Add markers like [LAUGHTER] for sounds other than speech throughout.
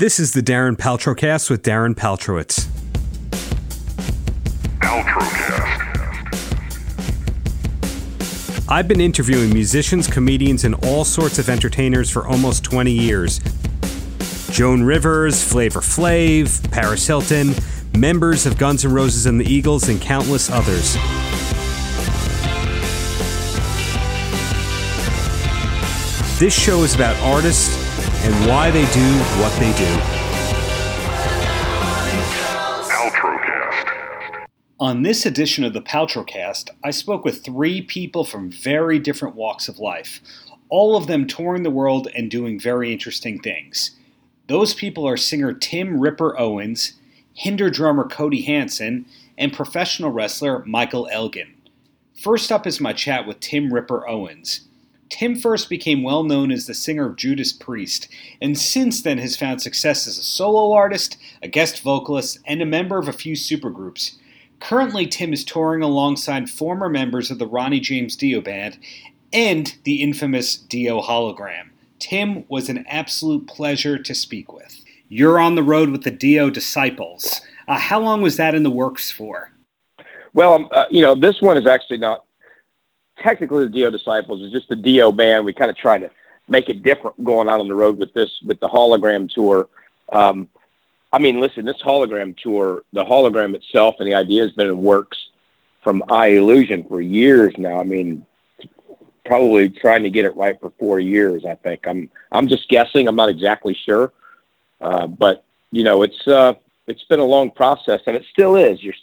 This is the Darren Paltrocast with Darren Paltrowitz. I've been interviewing musicians, comedians, and all sorts of entertainers for almost 20 years. Joan Rivers, Flavor Flav, Paris Hilton, members of Guns N' Roses and the Eagles, and countless others. This show is about artists and why they do what they do. On this edition of the Paltrocast, I spoke with three people from very different walks of life, all of them touring the world and doing very interesting things. Those people are singer Tim Ripper Owens, Hinder drummer Cody Hanson, and professional wrestler Michael Elgin. First up is my chat with Tim Ripper Owens. Tim first became well known as the singer of Judas Priest, and since then has found success as a solo artist, a guest vocalist, and a member of a few supergroups. Currently, Tim is touring alongside former members of the Ronnie James Dio Band and the infamous Dio Hologram. Tim was an absolute pleasure to speak with. You're on the road with the Dio Disciples. Uh, how long was that in the works for? Well, um, uh, you know, this one is actually not technically the Dio Disciples. It's just the Dio band. We kind of try to make it different going out on the road with this with the hologram tour. Um, I mean, listen, this hologram tour, the hologram itself and the idea has been in works from Eyellusion for years now. I mean, probably trying to get it right for four years. I think I'm I'm just guessing. I'm not exactly sure, uh, but you know, it's uh, it's been a long process, and it still is. You're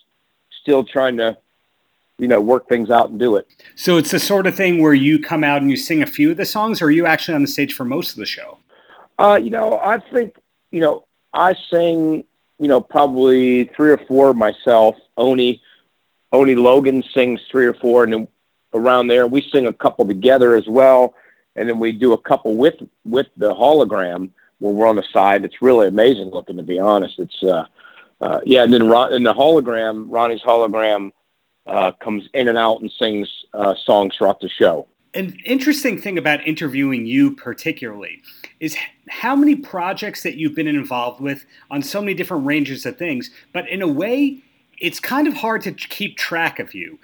still trying to you know work things out and do it. So it's the sort of thing where you come out and you sing a few of the songs or are you actually on the stage for most of the show? Uh, you know i think you know i sing you know probably three or four myself. Oni Oni Logan sings three or four and then around there we sing a couple together as well. And then we do a couple with with the hologram when we're on the side. It's really amazing looking to be honest. It's uh uh, yeah, and then Ron, in the hologram, Ronnie's hologram uh, comes in and out and sings uh, songs throughout the show. An interesting thing about interviewing you, particularly, is how many projects that you've been involved with on so many different ranges of things. But in a way, it's kind of hard to keep track of you.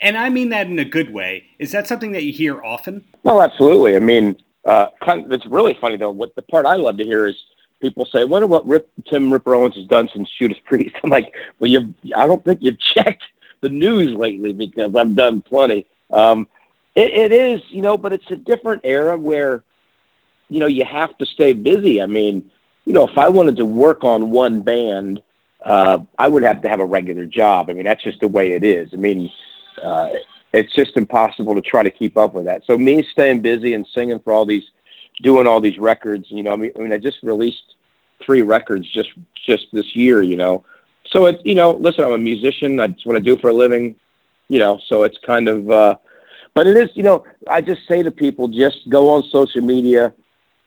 And I mean that in a good way. Is that something that you hear often? Well, absolutely. I mean, uh, it's really funny though. What the part I love to hear is people say, "Wonder what Rip, Tim Ripper Owens has done since Judas [LAUGHS] Priest." I'm like, "Well, you, I don't think you've [LAUGHS] checked the news lately because I've done plenty. Um, it, it is, you know, but it's a different era where, you know, you have to stay busy. I mean, you know, if I wanted to work on one band, uh, I would have to have a regular job. I mean, that's just the way it is. I mean, uh, it's just impossible to try to keep up with that. So me staying busy and singing for all these, doing all these records, you know, I mean, I mean, I just released three records just just this year, you know, so it's you know, listen, I'm a musician. That's what I do for a living. You know, so it's kind of, uh, but it is. You know, I just say to people, just go on social media.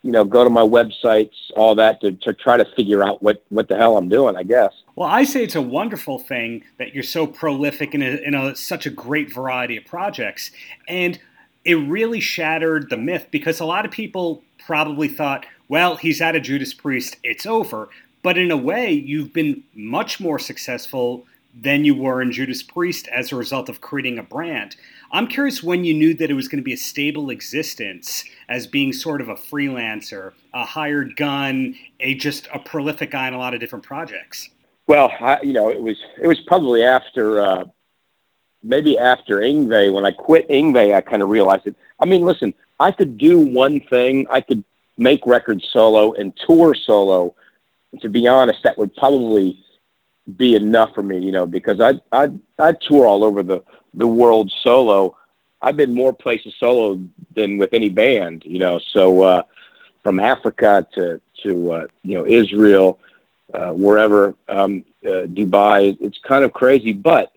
You know, go to my websites, all that to, to try to figure out what what the hell I'm doing. I guess. Well, I say it's a wonderful thing that you're so prolific in, a, in a, such a great variety of projects, and it really shattered the myth because a lot of people probably thought, well, he's at a Judas Priest, it's over. But in a way, you've been much more successful than you were in Judas Priest as a result of creating a brand. I'm curious when you knew that it was going to be a stable existence as being sort of a freelancer, a hired gun, a just a prolific guy in a lot of different projects. Well, I, you know, it was it was probably after uh, maybe after Yngwie when I quit Yngwie, I kind of realized it. I mean, listen, I could do one thing. I could make records solo and tour solo to be honest, that would probably be enough for me, you know, because I I I tour all over the the world solo. I've been more places solo than with any band, you know. So uh, from Africa to to uh, you know Israel, uh, wherever, um, uh, Dubai, it's kind of crazy. But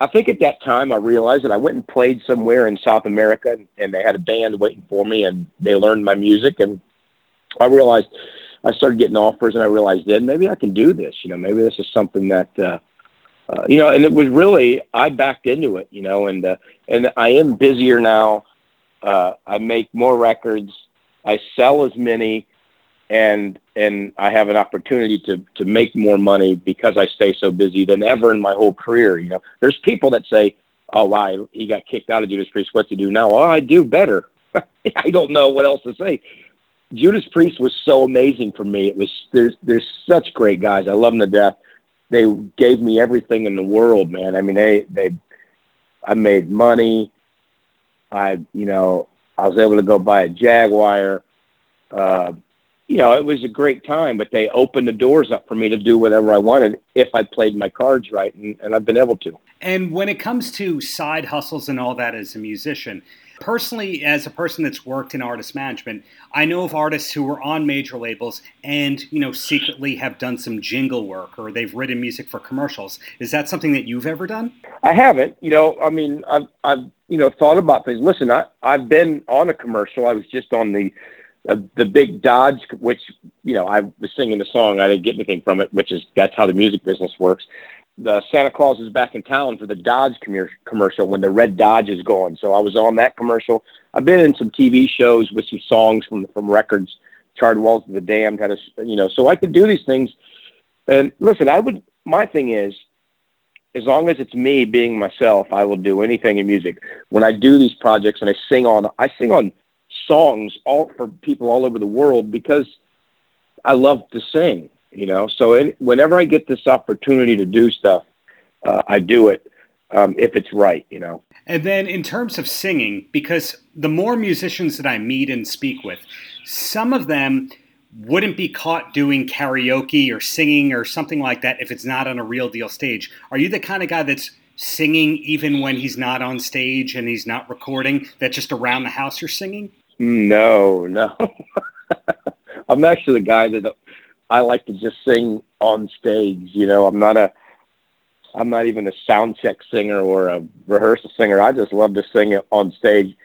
I think at that time I realized that I went and played somewhere in South America, and they had a band waiting for me, and they learned my music, and I realized I started getting offers, and I realized then maybe I can do this. You know, maybe this is something that uh, uh, you know. And it was really I backed into it. You know, and uh, and I am busier now. Uh, I make more records. I sell as many. and and I have an opportunity to to make more money because I stay so busy than ever in my whole career. You know, there's people that say, "Oh, wow, he got kicked out of Judas Priest. What's he do now?" Oh, I do better. [LAUGHS] I don't know what else to say. Judas Priest was so amazing for me. It was there's there's such great guys. I love them to death. They gave me everything in the world, man. I mean, they they I made money. I you know I was able to go buy a Jaguar. Uh, you know, it was a great time, but they opened the doors up for me to do whatever I wanted if I played my cards right, and, and I've been able to. And when it comes to side hustles and all that as a musician, personally, as a person that's worked in artist management, I know of artists who are on major labels and, you know, secretly have done some jingle work or they've written music for commercials. Is that something that you've ever done? I haven't. You know, I mean, I've, I've you know, thought about things. Listen, I, I've been on a commercial. I was just on the uh, the big Dodge, which you know I was singing the song. I didn't get anything from it, which is that's how the music business works. The Santa Claus is back in town for the Dodge com- commercial when the red Dodge is gone. So I was on that commercial. I've been in some TV shows with some songs from from records. Charred Walls of the Damned had a you know, so I could do these things. And listen, I would. My thing is, as long as it's me being myself, I will do anything in music. When I do these projects and I sing on, I sing on songs all for people all over the world because I love to sing, you know. So in, whenever I get this opportunity to do stuff, uh, I do it um, if it's right, you know. And then in terms of singing, because the more musicians that I meet and speak with, some of them wouldn't be caught doing karaoke or singing or something like that if it's not on a real deal stage. Are you the kind of guy that's singing even when he's not on stage and he's not recording, that just around the house you're singing? No, no. [LAUGHS] I'm actually the guy that I like to just sing on stage. You know, I'm not a, I'm not even a sound check singer or a rehearsal singer. I just love to sing it on stage.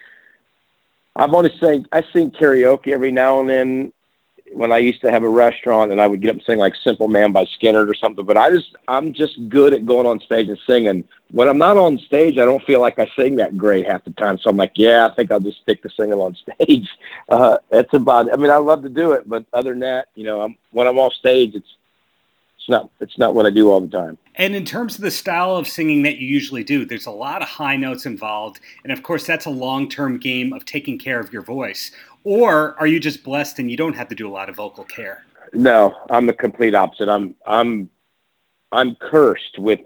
I've only sang, I sing karaoke every now and then when I used to have a restaurant and I would get up and sing like Simple Man by Skynyrd or something. But I just, I'm just good at going on stage and singing. When I'm not on stage, I don't feel like I sing that great half the time. So I'm like, yeah, I think I'll just stick to singing on [LAUGHS] stage. Uh, that's about, I mean, I love to do it, but other than that, you know, I'm, when I'm off stage, it's, it's not, it's not what I do all the time. And in terms of the style of singing that you usually do, there's a lot of high notes involved. And of course, that's a long term game of taking care of your voice. Or are you just blessed and you don't have to do a lot of vocal care? No, I'm the complete opposite. I'm I'm I'm cursed with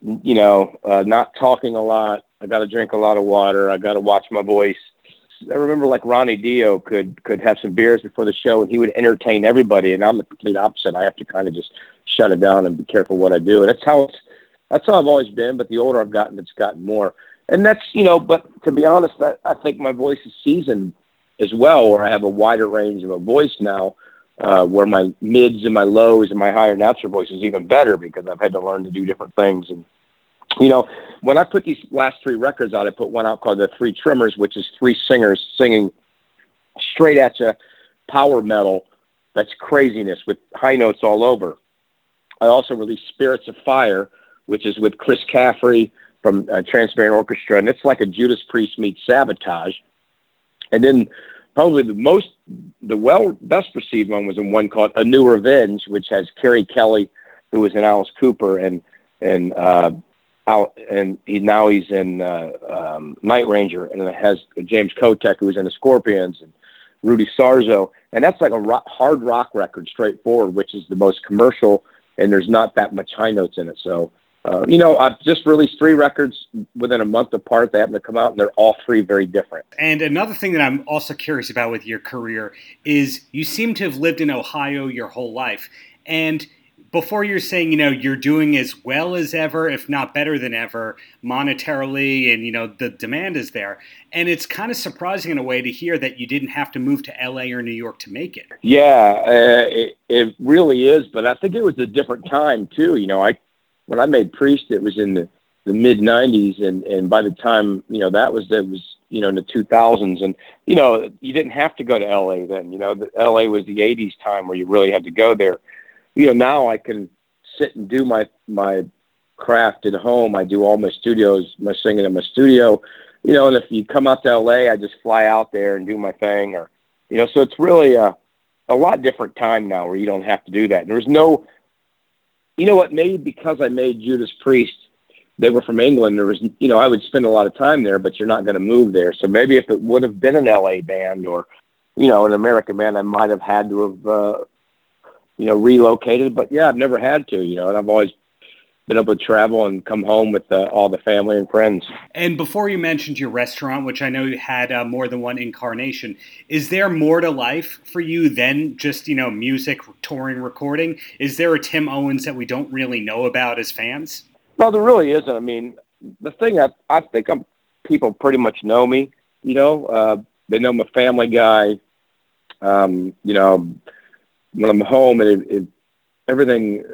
you know uh, not talking a lot. I got to drink a lot of water. I got to watch my voice. I remember like Ronnie Dio could could have some beers before the show and he would entertain everybody, and I'm the complete opposite. I have to kind of just shut it down and be careful what I do. And that's how it's that's how I've always been. But the older I've gotten, it's gotten more. And that's you know. But to be honest, I, I think my voice is seasoned as well, where I have a wider range of a voice now, uh, where my mids and my lows and my higher natural voice is even better because I've had to learn to do different things. And, you know, when I put these last three records out, I put one out called The Three Tremors, which is three singers singing straight at you power metal that's craziness with high notes all over. I also released Spirits of Fire, which is with Chris Caffery from uh, Trans-Siberian Orchestra, and it's like a Judas Priest meets Savatage. And then probably the most, the well best received one was in one called A New Revenge, which has Keri Kelli, who was in Alice Cooper, and and uh, out and he now he's in uh, um, Night Ranger, and it has James Kottak, who was in the Scorpions, and Rudy Sarzo, and that's like a rock, hard rock record, straightforward, which is the most commercial, and there's not that much high notes in it. So uh, you know, I've just released three records within a month apart. They happen to come out, and they're all three very different. And another thing that I'm also curious about with your career is you seem to have lived in Ohio your whole life. And before you're saying, you know, you're doing as well as ever, if not better than ever, monetarily, and, you know, the demand is there. And it's kind of surprising in a way to hear that you didn't have to move to LA or New York to make it. Yeah, uh, it, it really is. But I think it was a different time, too. You know, I when I made Priest, it was in the, the mid '90s, and and by the time you know that was that was you know in the 2000s, and you know you didn't have to go to LA then. You know, the, LA was the '80s time where you really had to go there. You know, now I can sit and do my my craft at home. I do all my studios, my singing in my studio. You know, and if you come out to LA, I just fly out there and do my thing, or you know, so it's really a a lot different time now where you don't have to do that. There's no, you know what? Maybe because I made Judas Priest, they were from England. There was, you know, I would spend a lot of time there, but you're not going to move there. So maybe if it would have been an LA band or, you know, an American band, I might have had to have, uh, you know, relocated. But yeah, I've never had to, you know, and I've always been able to travel and come home with uh, all the family and friends. And before you mentioned your restaurant, which I know you had uh, more than one incarnation, is there more to life for you than just you know music, touring, recording? Is there a Tim Owens that we don't really know about as fans? Well, there really isn't. I mean, the thing I I think I'm people pretty much know me. You know, uh, they know I'm a family guy. Um, you know, when I'm home and it, it, everything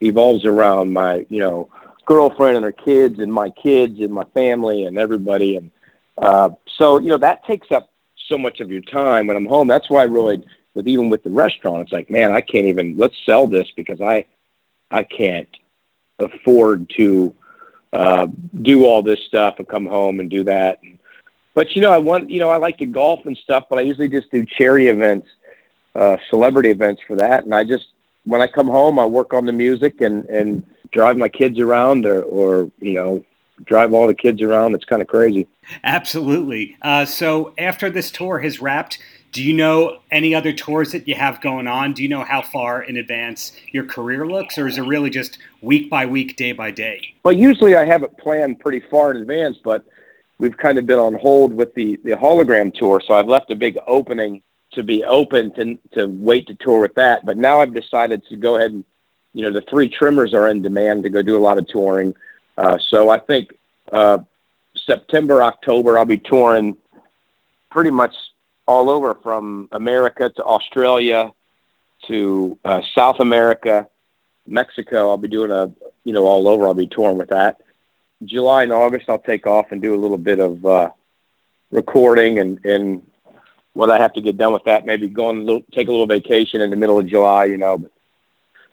evolves around my, you know, girlfriend and her kids and my kids and my family and everybody. And uh, so, you know, that takes up so much of your time when I'm home. That's why I really, with even with the restaurant, it's like, man, I can't even, let's sell this because I, I can't afford to uh, do all this stuff and come home and do that. But, you know, I want, you know, I like to golf and stuff, but I usually just do charity events, uh, celebrity events for that. And I just, when I come home, I work on the music and and drive my kids around, or or you know, drive all the kids around. It's kind of crazy. Absolutely. Uh, so after this tour has wrapped, do you know any other tours that you have going on? Do you know how far in advance your career looks, or is it really just week by week, day by day? Well, usually I have it planned pretty far in advance, but we've kind of been on hold with the the hologram tour, so I've left a big opening to be open to to wait to tour with that. But now I've decided to go ahead and, you know, the three tremors are in demand to go do a lot of touring. Uh, so I think uh, September, October, I'll be touring pretty much all over from America to Australia to uh, South America, Mexico. I'll be doing a, you know, all over. I'll be touring with that. July and August, I'll take off and do a little bit of uh, recording and, and what I have to get done with that. Maybe go and little, take a little vacation in the middle of July, you know. But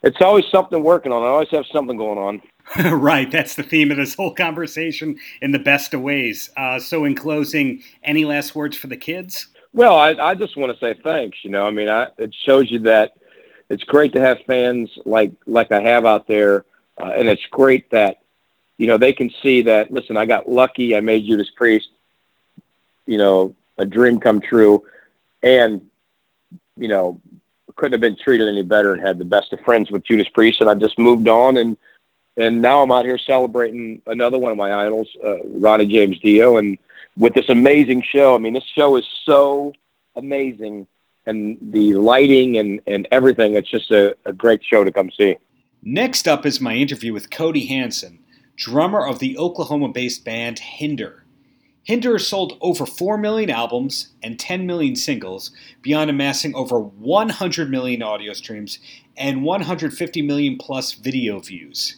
it's always something working on. I always have something going on. [LAUGHS] right, that's the theme of this whole conversation in the best of ways. Uh, so, in closing, any last words for the kids? Well, I, I just want to say thanks. You know, I mean, I, it shows you that it's great to have fans like like I have out there, uh, and it's great that you know they can see that. Listen, I got lucky. I made Judas Priest. You know, a dream come true, and you know couldn't have been treated any better and had the best of friends with Judas Priest, and I just moved on and and now I'm out here celebrating another one of my idols, uh, Ronnie James Dio, and with this amazing show. I mean, this show is so amazing, and the lighting and and everything. It's just a, a great show to come see. Next up is my interview with Cody Hanson, drummer of the Oklahoma-based band Hinder. Hinder has sold over 4 million albums and 10 million singles, beyond amassing over 100 million audio streams and 150 million plus video views.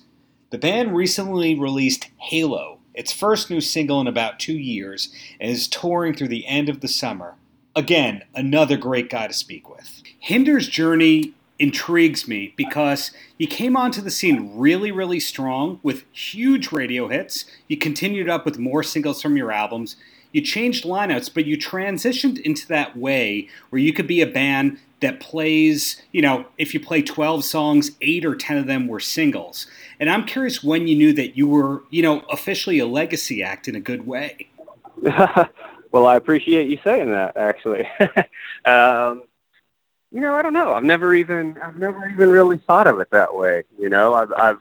The band recently released Halo, its first new single in about two years, and is touring through the end of the summer. Again, another great guy to speak with. Hinder's journey intrigues me because you came onto the scene really, really strong with huge radio hits. You continued up with more singles from your albums. You changed lineouts, but you transitioned into that way where you could be a band that plays, you know, if you play 12 songs, eight or 10 of them were singles. And I'm curious when you knew that you were, you know, officially a legacy act in a good way. [LAUGHS] well, I appreciate you saying that, actually. [LAUGHS] um, you know, I don't know. I've never even I've never even really thought of it that way. You know, I've I've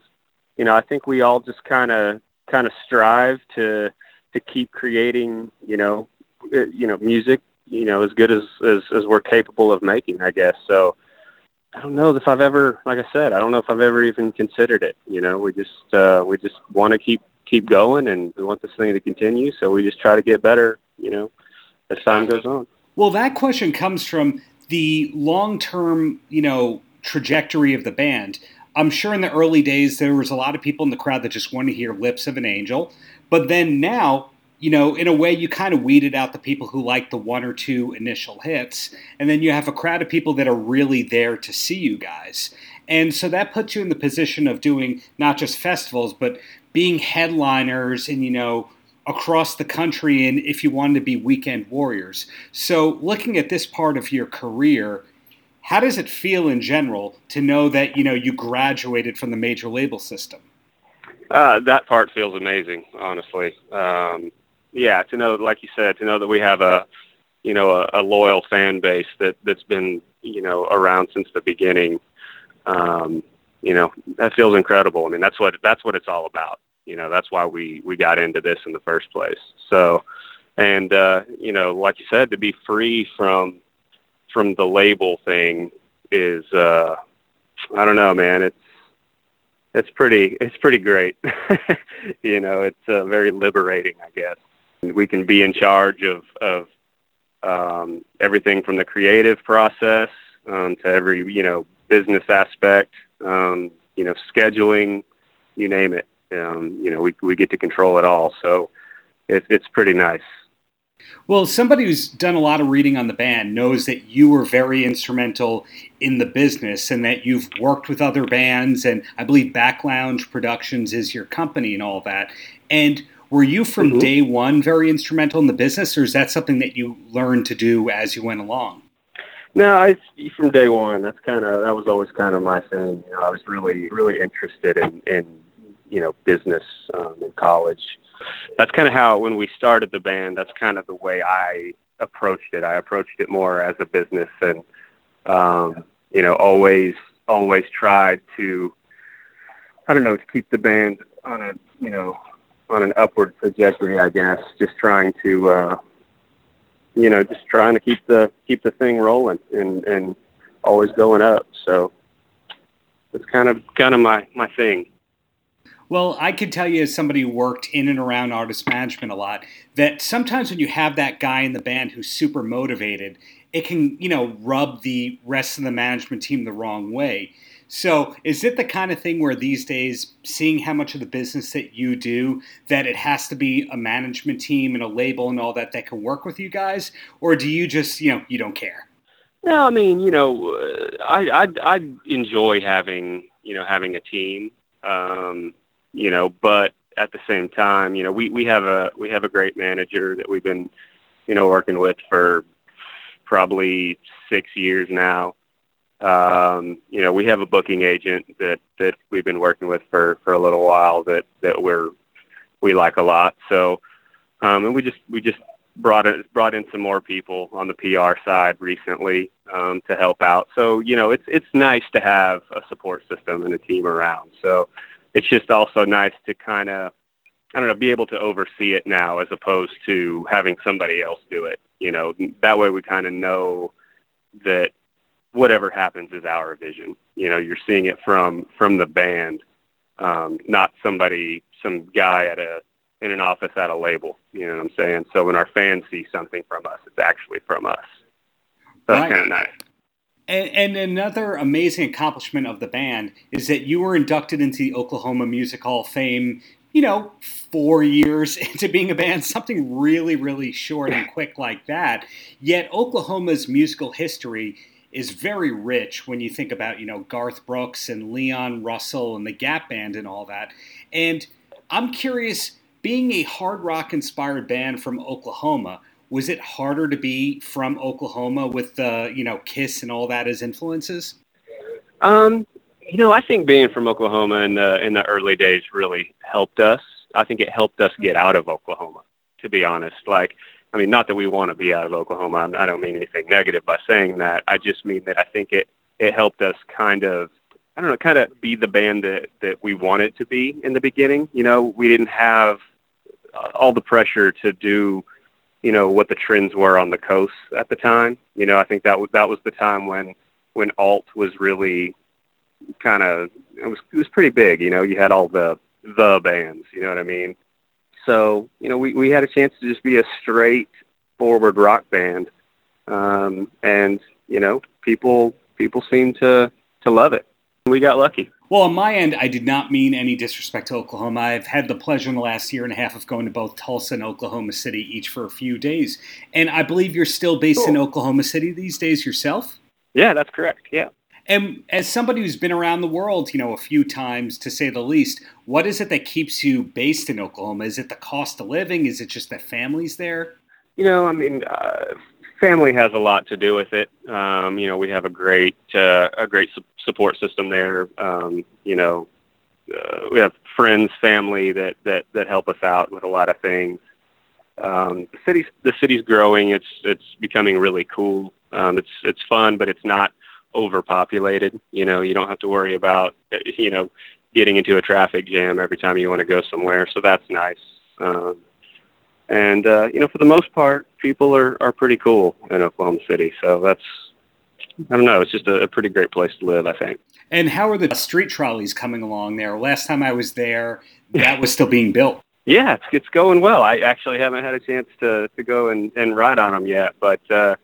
you know, I think we all just kind of kind of strive to to keep creating, you know, uh, you know, music, you know, as good as, as as we're capable of making, I guess. So I don't know if I've ever, like I said, I don't know if I've ever even considered it. You know, we just uh, we just want to keep keep going, and we want this thing to continue. So we just try to get better. You know, as time goes on. Well, that question comes from the long term, you know, trajectory of the band. I'm sure in the early days there was a lot of people in the crowd that just wanted to hear Lips of an Angel. But then now, you know, in a way, you kind of weeded out the people who like the one or two initial hits. And then you have a crowd of people that are really there to see you guys. And so that puts you in the position of doing not just festivals, but being headliners and, you know, across the country and if you wanted to be weekend warriors. So, looking at this part of your career, How does it feel in general to know that you know you graduated from the major label system? Uh, that part feels amazing, honestly. Um, yeah, to know, like you said, to know that we have a, you know, a, a loyal fan base that that's been, you know, around since the beginning. Um, you know, that feels incredible. I mean, that's what that's what it's all about. You know, that's why we we got into this in the first place. So, and uh, you know, like you said, to be free from from the label thing is, uh, I don't know, man. It's it's pretty it's pretty great. [LAUGHS] you know, it's uh, very liberating, I guess. We can be in charge of of um, everything from the creative process um, to every you know business aspect, um, you know scheduling, you name it. Um, you know, we we get to control it all, so it, it's pretty nice. Well, somebody who's done a lot of reading on the band knows that you were very instrumental in the business and that you've worked with other bands. And I believe Back Lounge Productions is your company and all that. And were you from mm-hmm. day one very instrumental in the business, or is that something that you learned to do as you went along? No, I from day one. That's kind of that was always kind of my thing. You know, I was really really interested in in you know business um, in college. That's kind of how when we started the band that's kind of the way i approached it. I approached it more as a business and um, you know always always tried to i don't know to keep the band on a you know on an upward trajectory i guess. Just trying to uh you know just trying to keep the keep the thing rolling and and always going up. So it's kind of kind of my my thing well, I can tell you, as somebody who worked in and around artist management a lot, that sometimes when you have that guy in the band who's super motivated, it can, you know, rub the rest of the management team the wrong way. So, is it the kind of thing where these days, seeing how much of the business that you do, that it has to be a management team and a label and all that that can work with you guys, or do you just, you know, you don't care? No, I mean, you know, I I I enjoy having you know having a team. Um, you know, but at the same time, you know, we, we have a we have a great manager that we've been, you know, working with for probably six years now. Um, you know, we have a booking agent that that we've been working with for for a little while that that we're we like a lot. So, um, and we just we just brought it brought in some more people on the PR side recently um, to help out. So, you know, it's it's nice to have a support system and a team around. So, it's just also nice to kind of I don't know, be able to oversee it now as opposed to having somebody else do it. You know, that way we kind of know that whatever happens is our vision. You know, you're seeing it from from the band, um, not somebody, some guy at a in an office at a label. You know what I'm saying? So when our fans see something from us, it's actually from us. That's right. kind of nice. And, and, another amazing accomplishment of the band is that you were inducted into the Oklahoma Music Hall of Fame, you know, four years [LAUGHS] into being a band, something really, really short and quick like that. Yet Oklahoma's musical history is very rich when you think about, you know, Garth Brooks and Leon Russell and the Gap Band and all that. And I'm curious, being a hard rock inspired band from Oklahoma, was it harder to be from Oklahoma with the you know Kiss and all that as influences? Um, you know, I think being from Oklahoma in the in the early days really helped us. I think it helped us get out of Oklahoma. To be honest, like I mean, not that we want to be out of Oklahoma. I don't mean anything negative by saying that. I just mean that I think it it helped us kind of I don't know, kind of be the band that that we wanted to be in the beginning. You know, we didn't have uh, all the pressure to do you know what the trends were on the coast at the time. You know, I think that was that was the time when when alt was really kind of it was it was pretty big. You know, you had all the the bands. You know what I mean? So you know, we we had a chance to just be a straight forward rock band, um, and you know, people people seemed to to love it. We got lucky. Well, on my end, I did not mean any disrespect to Oklahoma. I've had the pleasure in the last year and a half of going to both Tulsa and Oklahoma City each for a few days. And I believe you're still based cool. in Oklahoma City these days yourself? Yeah, that's correct. Yeah. And as somebody who's been around the world, you know, a few times to say the least, what is it that keeps you based in Oklahoma? Is it the cost of living? Is it just that family's there? You know, I mean, uh, family has a lot to do with it. Um, you know, we have a great uh, a great support system there. Um, you know, uh, we have friends, family that that that help us out with a lot of things. Um, the city's the city's growing. It's it's becoming really cool. Um, it's it's fun, but it's not overpopulated. You know, you don't have to worry about you know getting into a traffic jam every time you want to go somewhere. So that's nice. Um, and uh, you know, for the most part, people are are pretty cool in Oklahoma City. So that's I don't know. It's just a, a pretty great place to live, I think. And how are the street trolleys coming along there? Last time I was there, that was still being built. [LAUGHS] Yeah, it's, it's going well. I actually haven't had a chance to, to go and, and ride on them yet, but uh,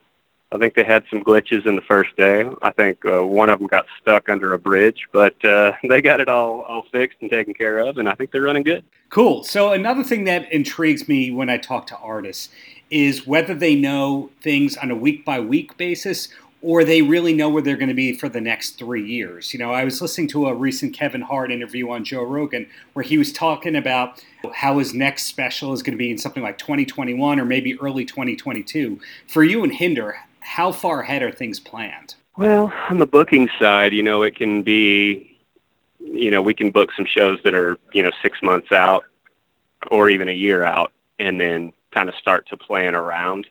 I think they had some glitches in the first day. I think uh, one of them got stuck under a bridge, but uh, [LAUGHS] they got it all, all fixed and taken care of, and I think they're running good. Cool. So, another thing that intrigues me when I talk to artists is whether they know things on a week by week basis or they really know where they're going to be for the next three years. You know, I was listening to a recent Kevin Hart interview on Joe Rogan where he was talking about how his next special is going to be in something like 2021 or maybe early 2022. For you and Hinder, how far ahead are things planned? Well, on the booking side, you know, it can be, you know, we can book some shows that are, you know, six months out or even a year out and then kind of start to plan around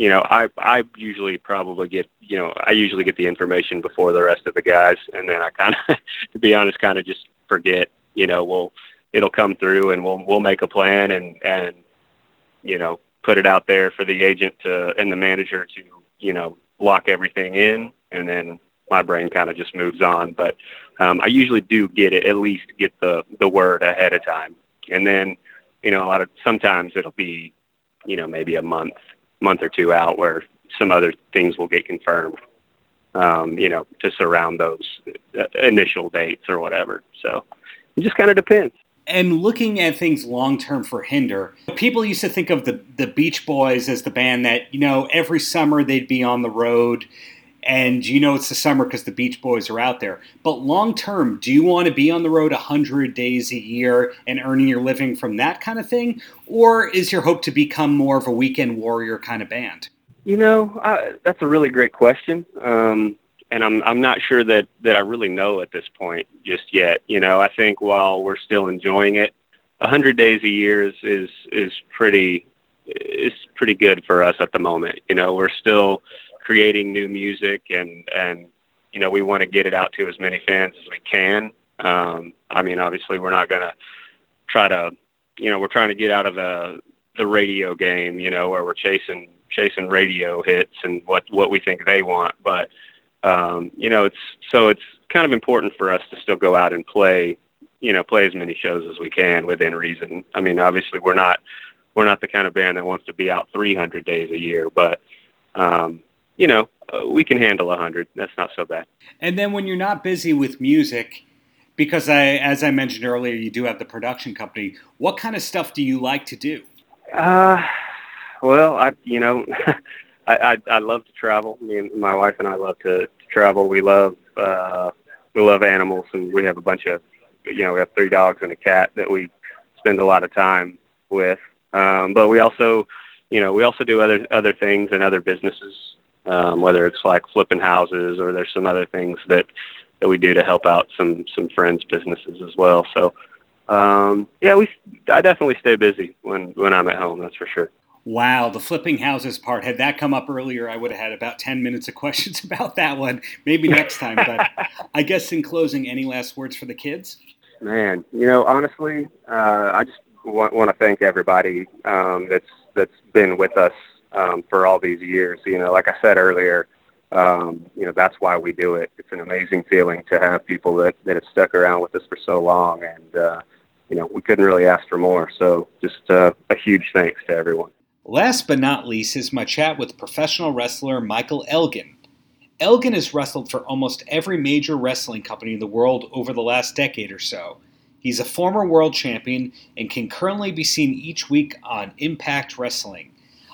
you know, I I usually probably get you know I usually get the information before the rest of the guys, and then I kind of, [LAUGHS] to be honest, kind of just forget. You know, we'll it'll come through, and we'll we'll make a plan, and and you know put it out there for the agent to and the manager to you know lock everything in, and then my brain kind of just moves on. But um, I usually do get it at least get the the word ahead of time, and then you know a lot of sometimes it'll be you know maybe a month month or two out where some other things will get confirmed, um, you know, to surround those uh, initial dates or whatever. So it just kind of depends. And looking at things long term for Hinder, people used to think of the, the Beach Boys as the band that, you know, every summer they'd be on the road and you know it's the summer because the Beach Boys are out there. But long term, do you want to be on the road 100 days a year and earning your living from that kind of thing? Or is your hope to become more of a weekend warrior kind of band? You know, I, that's a really great question. Um, and I'm, I'm not sure that, that I really know at this point just yet. You know, I think while we're still enjoying it, 100 days a year is, is, is pretty, is pretty good for us at the moment. You know, we're still, creating new music and and you know we want to get it out to as many fans as we can. Um, I mean, obviously, we're not going to try to, you know, we're trying to get out of the the radio game, you know, where we're chasing chasing radio hits and what what we think they want. But um, you know, it's so it's kind of important for us to still go out and play, you know, play as many shows as we can within reason. I mean, obviously, we're not we're not the kind of band that wants to be out 300 days a year, but um, you know, uh, we can handle a 100. That's not so bad. And then when you're not busy with music, because I, as I mentioned earlier, you do have the production company. What kind of stuff do you like to do? Uh, well, I, you know, [LAUGHS] I, I, I love to travel. Me and my wife and I love to, to travel. We love, uh, we love animals and we have a bunch of, you know, we have three dogs and a cat that we spend a lot of time with. Um, but we also, you know, we also do other, other things and other businesses um, whether it's like flipping houses or there's some other things that that we do to help out some some friends' businesses as well. So um, yeah, we I definitely stay busy when when I'm at home. That's for sure. Wow, the flipping houses part. Had that come up earlier, I would have had about 10 minutes of [LAUGHS] questions about that one. Maybe next time. But [LAUGHS] I guess in closing, any last words for the kids? Man, you know, honestly, uh, I just want, want to thank everybody um, that's that's been with us um, for all these years. You know, like I said earlier, um, you know, that's why we do it. It's an amazing feeling to have people that, that have stuck around with us for so long. And, uh, you know, we couldn't really ask for more. So just uh, a huge thanks to everyone. Last but not least is my chat with professional wrestler Michael Elgin. Elgin has wrestled for almost every major wrestling company in the world over the last decade or so. He's a former world champion and can currently be seen each week on Impact Wrestling.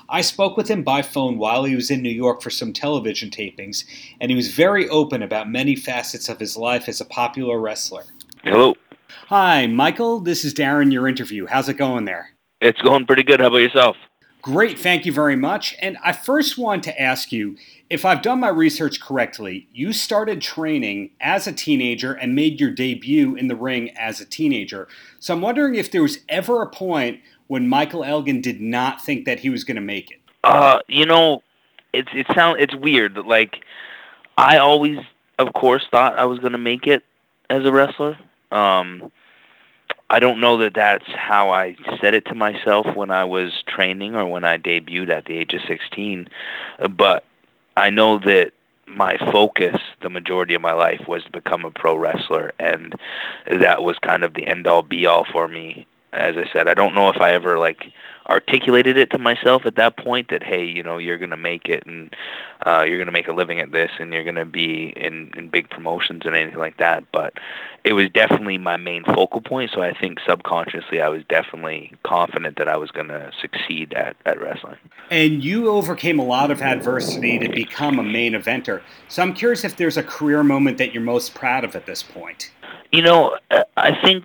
I spoke with him by phone while he was in New York for some television tapings, and he was very open about many facets of his life as a popular wrestler. Hello. Hi, Michael. This is Darren, your interview. How's it going there? It's going pretty good. How about yourself? Great, thank you very much. And I first want to ask you if I've done my research correctly, you started training as a teenager and made your debut in the ring as a teenager. So I'm wondering if there was ever a point when Michael Elgin did not think that he was going to make it. Uh, you know, it's it sound it's weird. Like I always, of course, thought I was going to make it as a wrestler. Um, I don't know that that's how I said it to myself when I was training or when I debuted at the age of 16, but I know that my focus the majority of my life was to become a pro wrestler and that was kind of the end all be all for me as I said I don't know if I ever like articulated it to myself at that point that hey you know you're gonna make it and uh, you're gonna make a living at this and you're gonna be in in big promotions and anything like that. But it was definitely my main focal point. So I think subconsciously I was definitely confident that I was gonna succeed at, at wrestling. And you overcame a lot of adversity to become a main eventer. So I'm curious if there's a career moment that you're most proud of at this point. You know I think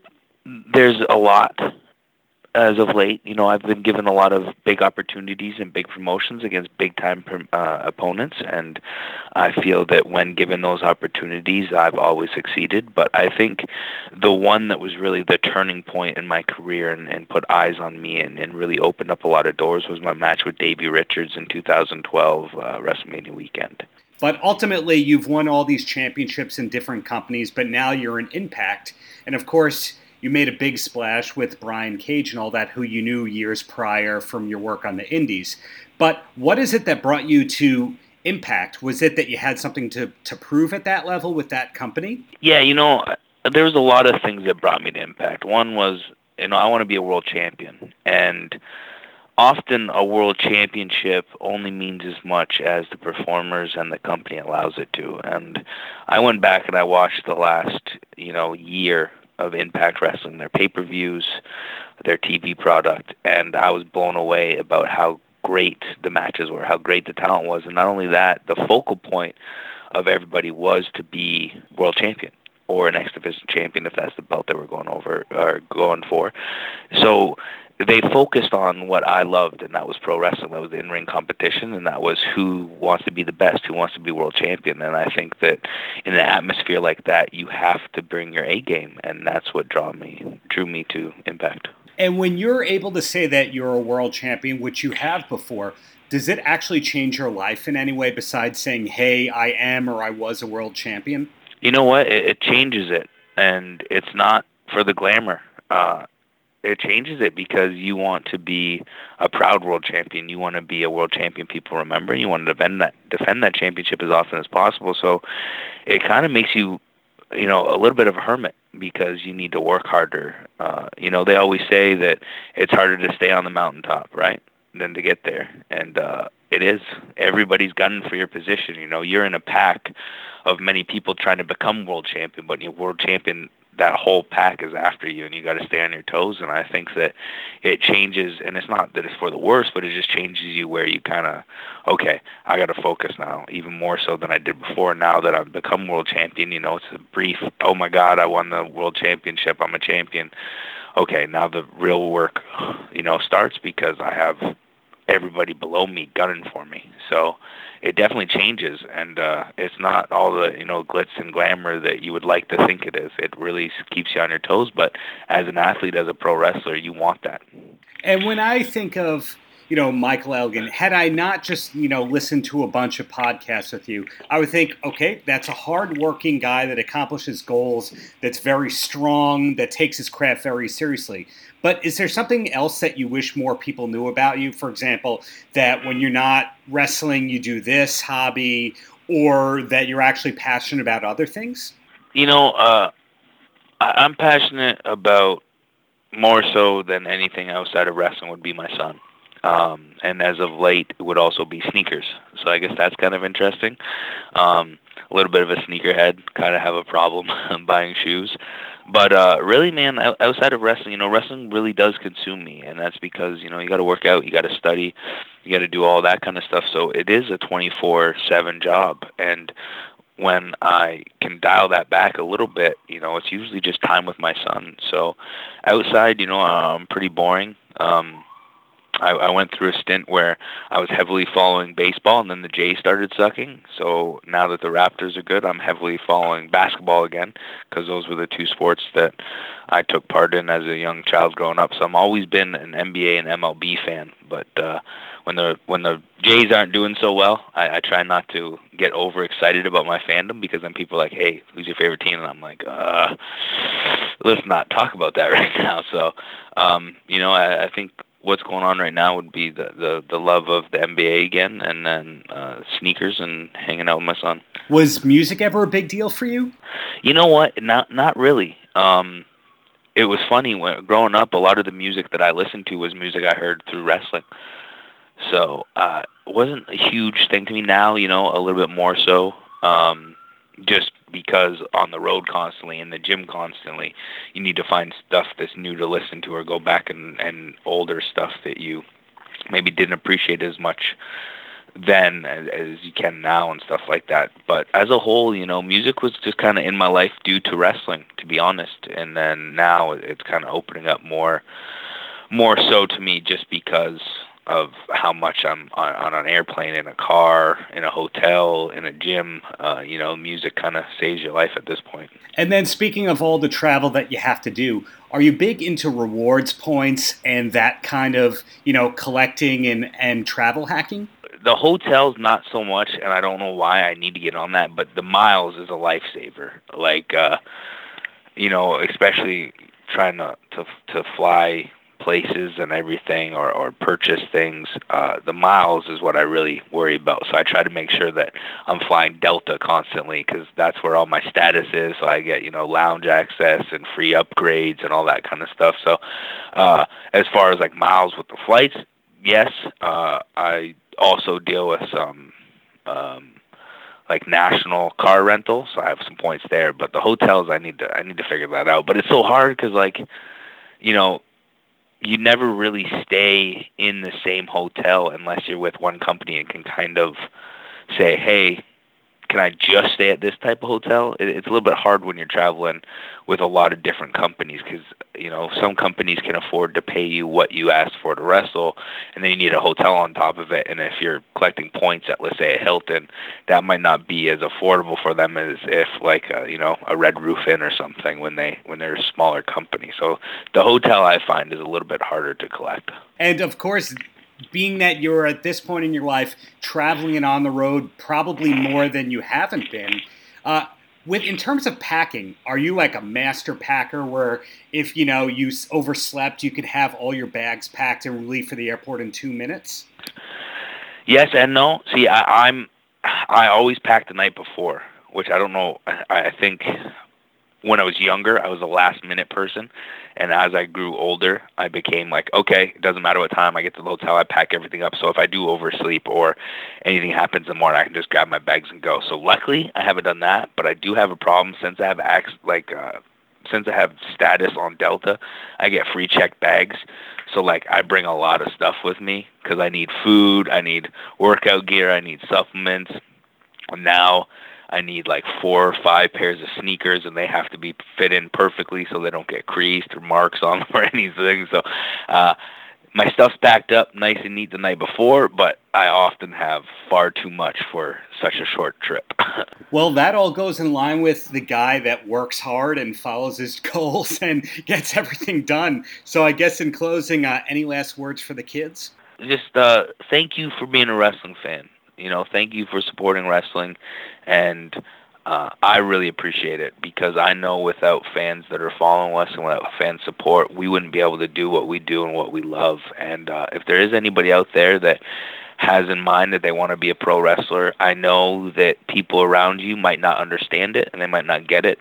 there's a lot as of late. You know, I've been given a lot of big opportunities and big promotions against big time uh, opponents, and I feel that when given those opportunities, I've always succeeded. But I think the one that was really the turning point in my career and, and put eyes on me and, and really opened up a lot of doors was my match with Davey Richards in 2012 uh, WrestleMania weekend. But ultimately, you've won all these championships in different companies, but now you're in Impact. And of course, you made a big splash with Brian Cage and all that, who you knew years prior from your work on the Indies. But what is it that brought you to Impact? Was it that you had something to, to prove at that level with that company? Yeah, you know, there was a lot of things that brought me to Impact. One was, you know, I want to be a world champion. And often a world championship only means as much as the performers and the company allows it to. And I went back and I watched the last, you know, year of Impact Wrestling, their pay-per-views, their TV product, and I was blown away about how great the matches were, how great the talent was, and not only that, the focal point of everybody was to be world champion or an X Division champion if that's the belt they were going over or going for. So they focused on what I loved, and that was pro wrestling. That was the in-ring competition, and that was who wants to be the best, who wants to be world champion. And I think that in an atmosphere like that, you have to bring your A game, and that's what drew me drew me to Impact. And when you're able to say that you're a world champion, which you have before, does it actually change your life in any way besides saying, "Hey, I am" or "I was a world champion"? You know what? It, it changes it, and it's not for the glamour. Uh, it changes it because you want to be a proud world champion. You want to be a world champion people remember. You want to defend that defend that championship as often as possible. So it kind of makes you, you know, a little bit of a hermit because you need to work harder. Uh, you know, they always say that it's harder to stay on the mountaintop, right, than to get there. And uh, it is. Everybody's gunning for your position. You know, you're in a pack of many people trying to become world champion, but world champion that whole pack is after you and you got to stay on your toes and i think that it changes and it's not that it's for the worse but it just changes you where you kind of okay i got to focus now even more so than i did before. Now that i've become world champion you know it's a brief oh my god i won the world championship i'm a champion. Okay now the real work you know starts because i have everybody below me gunning for me so it definitely changes, and uh, it's not all the you know glitz and glamour that you would like to think it is. It really keeps you on your toes. But as an athlete, as a pro wrestler, you want that. And when I think of you know, Michael Elgin, had I not just, you know, listened to a bunch of podcasts with you, I would think, okay, that's a hardworking guy that accomplishes goals, that's very strong, that takes his craft very seriously. But is there something else that you wish more people knew about you? For example, that when you're not wrestling, you do this hobby, or that you're actually passionate about other things? You know, uh, I'm passionate about more so than anything outside of wrestling would be my son. Um, and as of late, it would also be sneakers. So I guess that's kind of interesting. Um, a little bit of a sneakerhead, kind of have a problem [LAUGHS] buying shoes. But uh, really, man, outside of wrestling, you know, wrestling really does consume me, and that's because you know you got to work out, you got to study, you got to do all that kind of stuff. So it is a 24/7 job, and when I can dial that back a little bit, you know, it's usually just time with my son. So outside, you know, I'm pretty boring. Um, I, I went through a stint where I was heavily following baseball, and then the Jays started sucking. So now that the Raptors are good, I'm heavily following basketball again because those were the two sports that I took part in as a young child growing up. So I'm always been an NBA and MLB fan, but uh, when the when the Jays aren't doing so well, I, I try not to get overexcited about my fandom because then people are like, "Hey, who's your favorite team?" And I'm like, "Uh, let's not talk about that [LAUGHS] right now." So, um, you know, I, I think what's going on right now would be the, the, the love of the NBA again, and then uh, sneakers and hanging out with my son. Was music ever a big deal for you? You know what? Not not really. Um, it was funny when growing up. A lot of the music that I listened to was music I heard through wrestling. So uh, it wasn't a huge thing to me. Now, you know, a little bit more so. Um, just because on the road constantly in the gym constantly you need to find stuff that's new to listen to or go back and and older stuff that you maybe didn't appreciate as much then as, as you can now and stuff like that. But as a whole you know music was just kind of in my life due to wrestling to be honest. And then now it's kind of opening up more more so to me just because of how much I'm on, on an airplane, in a car, in a hotel, in a gym. Uh, you know, music kind of saves your life at this point. And then, speaking of all the travel that you have to do, are you big into rewards points and that kind of, you know, collecting and, and travel hacking? The hotels, not so much, and I don't know why I need to get on that, but the miles is a lifesaver. Like, uh, you know, especially trying to, to, to fly places and everything or, or purchase things, uh, the miles is what I really worry about. So I try to make sure that I'm flying Delta constantly because that's where all my status is. So I get, you know, lounge access and free upgrades and all that kind of stuff. So uh, as far as like miles with the flights, yes, uh, I also deal with some. Um, like national car rental, so I have some points there. But the hotels, I need to I need to figure that out. But it's so hard because like, you know, you never really stay in the same hotel unless you're with one company and can kind of say, hey, can I just stay at this type of hotel? it's a little bit hard when you're traveling with a lot of different companies because you know some companies can afford to pay you what you asked for to wrestle, and then you need a hotel on top of it. And if you're collecting points at let's say a Hilton, that might not be as affordable for them as if like a, you know a Red Roof Inn or something when they when they're a smaller company. So the hotel I find is a little bit harder to collect. And of course, being that you're at this point in your life traveling and on the road probably more than you haven't been uh, with in terms of packing are you like a master packer where if you know you overslept you could have all your bags packed and leave for the airport in two minutes? Yes and no. See I, i'm i always pack the night before which i don't know I, I think when I was younger, I was a last minute person. And as I grew older, I became like, okay, it doesn't matter what time I get to the hotel, I pack everything up. So if I do oversleep or anything happens in the morning, I can just grab my bags and go. So luckily, I haven't done that, but I do have a problem since I have ac- like uh, since I have status on Delta, I get free checked bags. So like I bring a lot of stuff with me because I need food, I need workout gear, I need supplements. Now I need like four or five pairs of sneakers, and they have to be fit in perfectly so they don't get creased or marks on them [LAUGHS] or anything. So, uh, my stuff's packed up nice and neat the night before, but I often have far too much for such a short trip. [LAUGHS] well, that all goes in line with the guy that works hard and follows his [LAUGHS] goals and gets everything done. So, I guess in closing, uh, any last words for the kids? Just uh, thank you for being a wrestling fan. You know, thank you for supporting wrestling, and uh, I really appreciate it because I know without fans that are following us and without fan support, we wouldn't be able to do what we do and what we love. And uh, if there is anybody out there that has in mind that they want to be a pro wrestler, I know that people around you might not understand it and they might not get it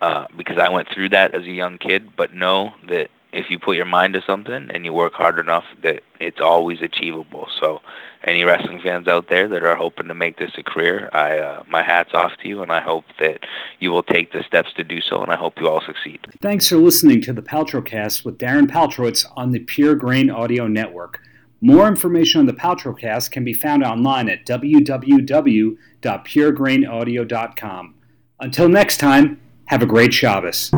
uh, because I went through that as a young kid. But know that if you put your mind to something and you work hard enough, that it's always achievable. So, any wrestling fans out there that are hoping to make this a career, I uh, my hats off to you, and I hope that you will take the steps to do so, and I hope you all succeed. Thanks for listening to the Paltrocast with Darren Paltrowitz on the Pure Grain Audio Network. More information on the Paltrocast can be found online at www.puregrainaudio.com. Until next time, have a great Shabbos.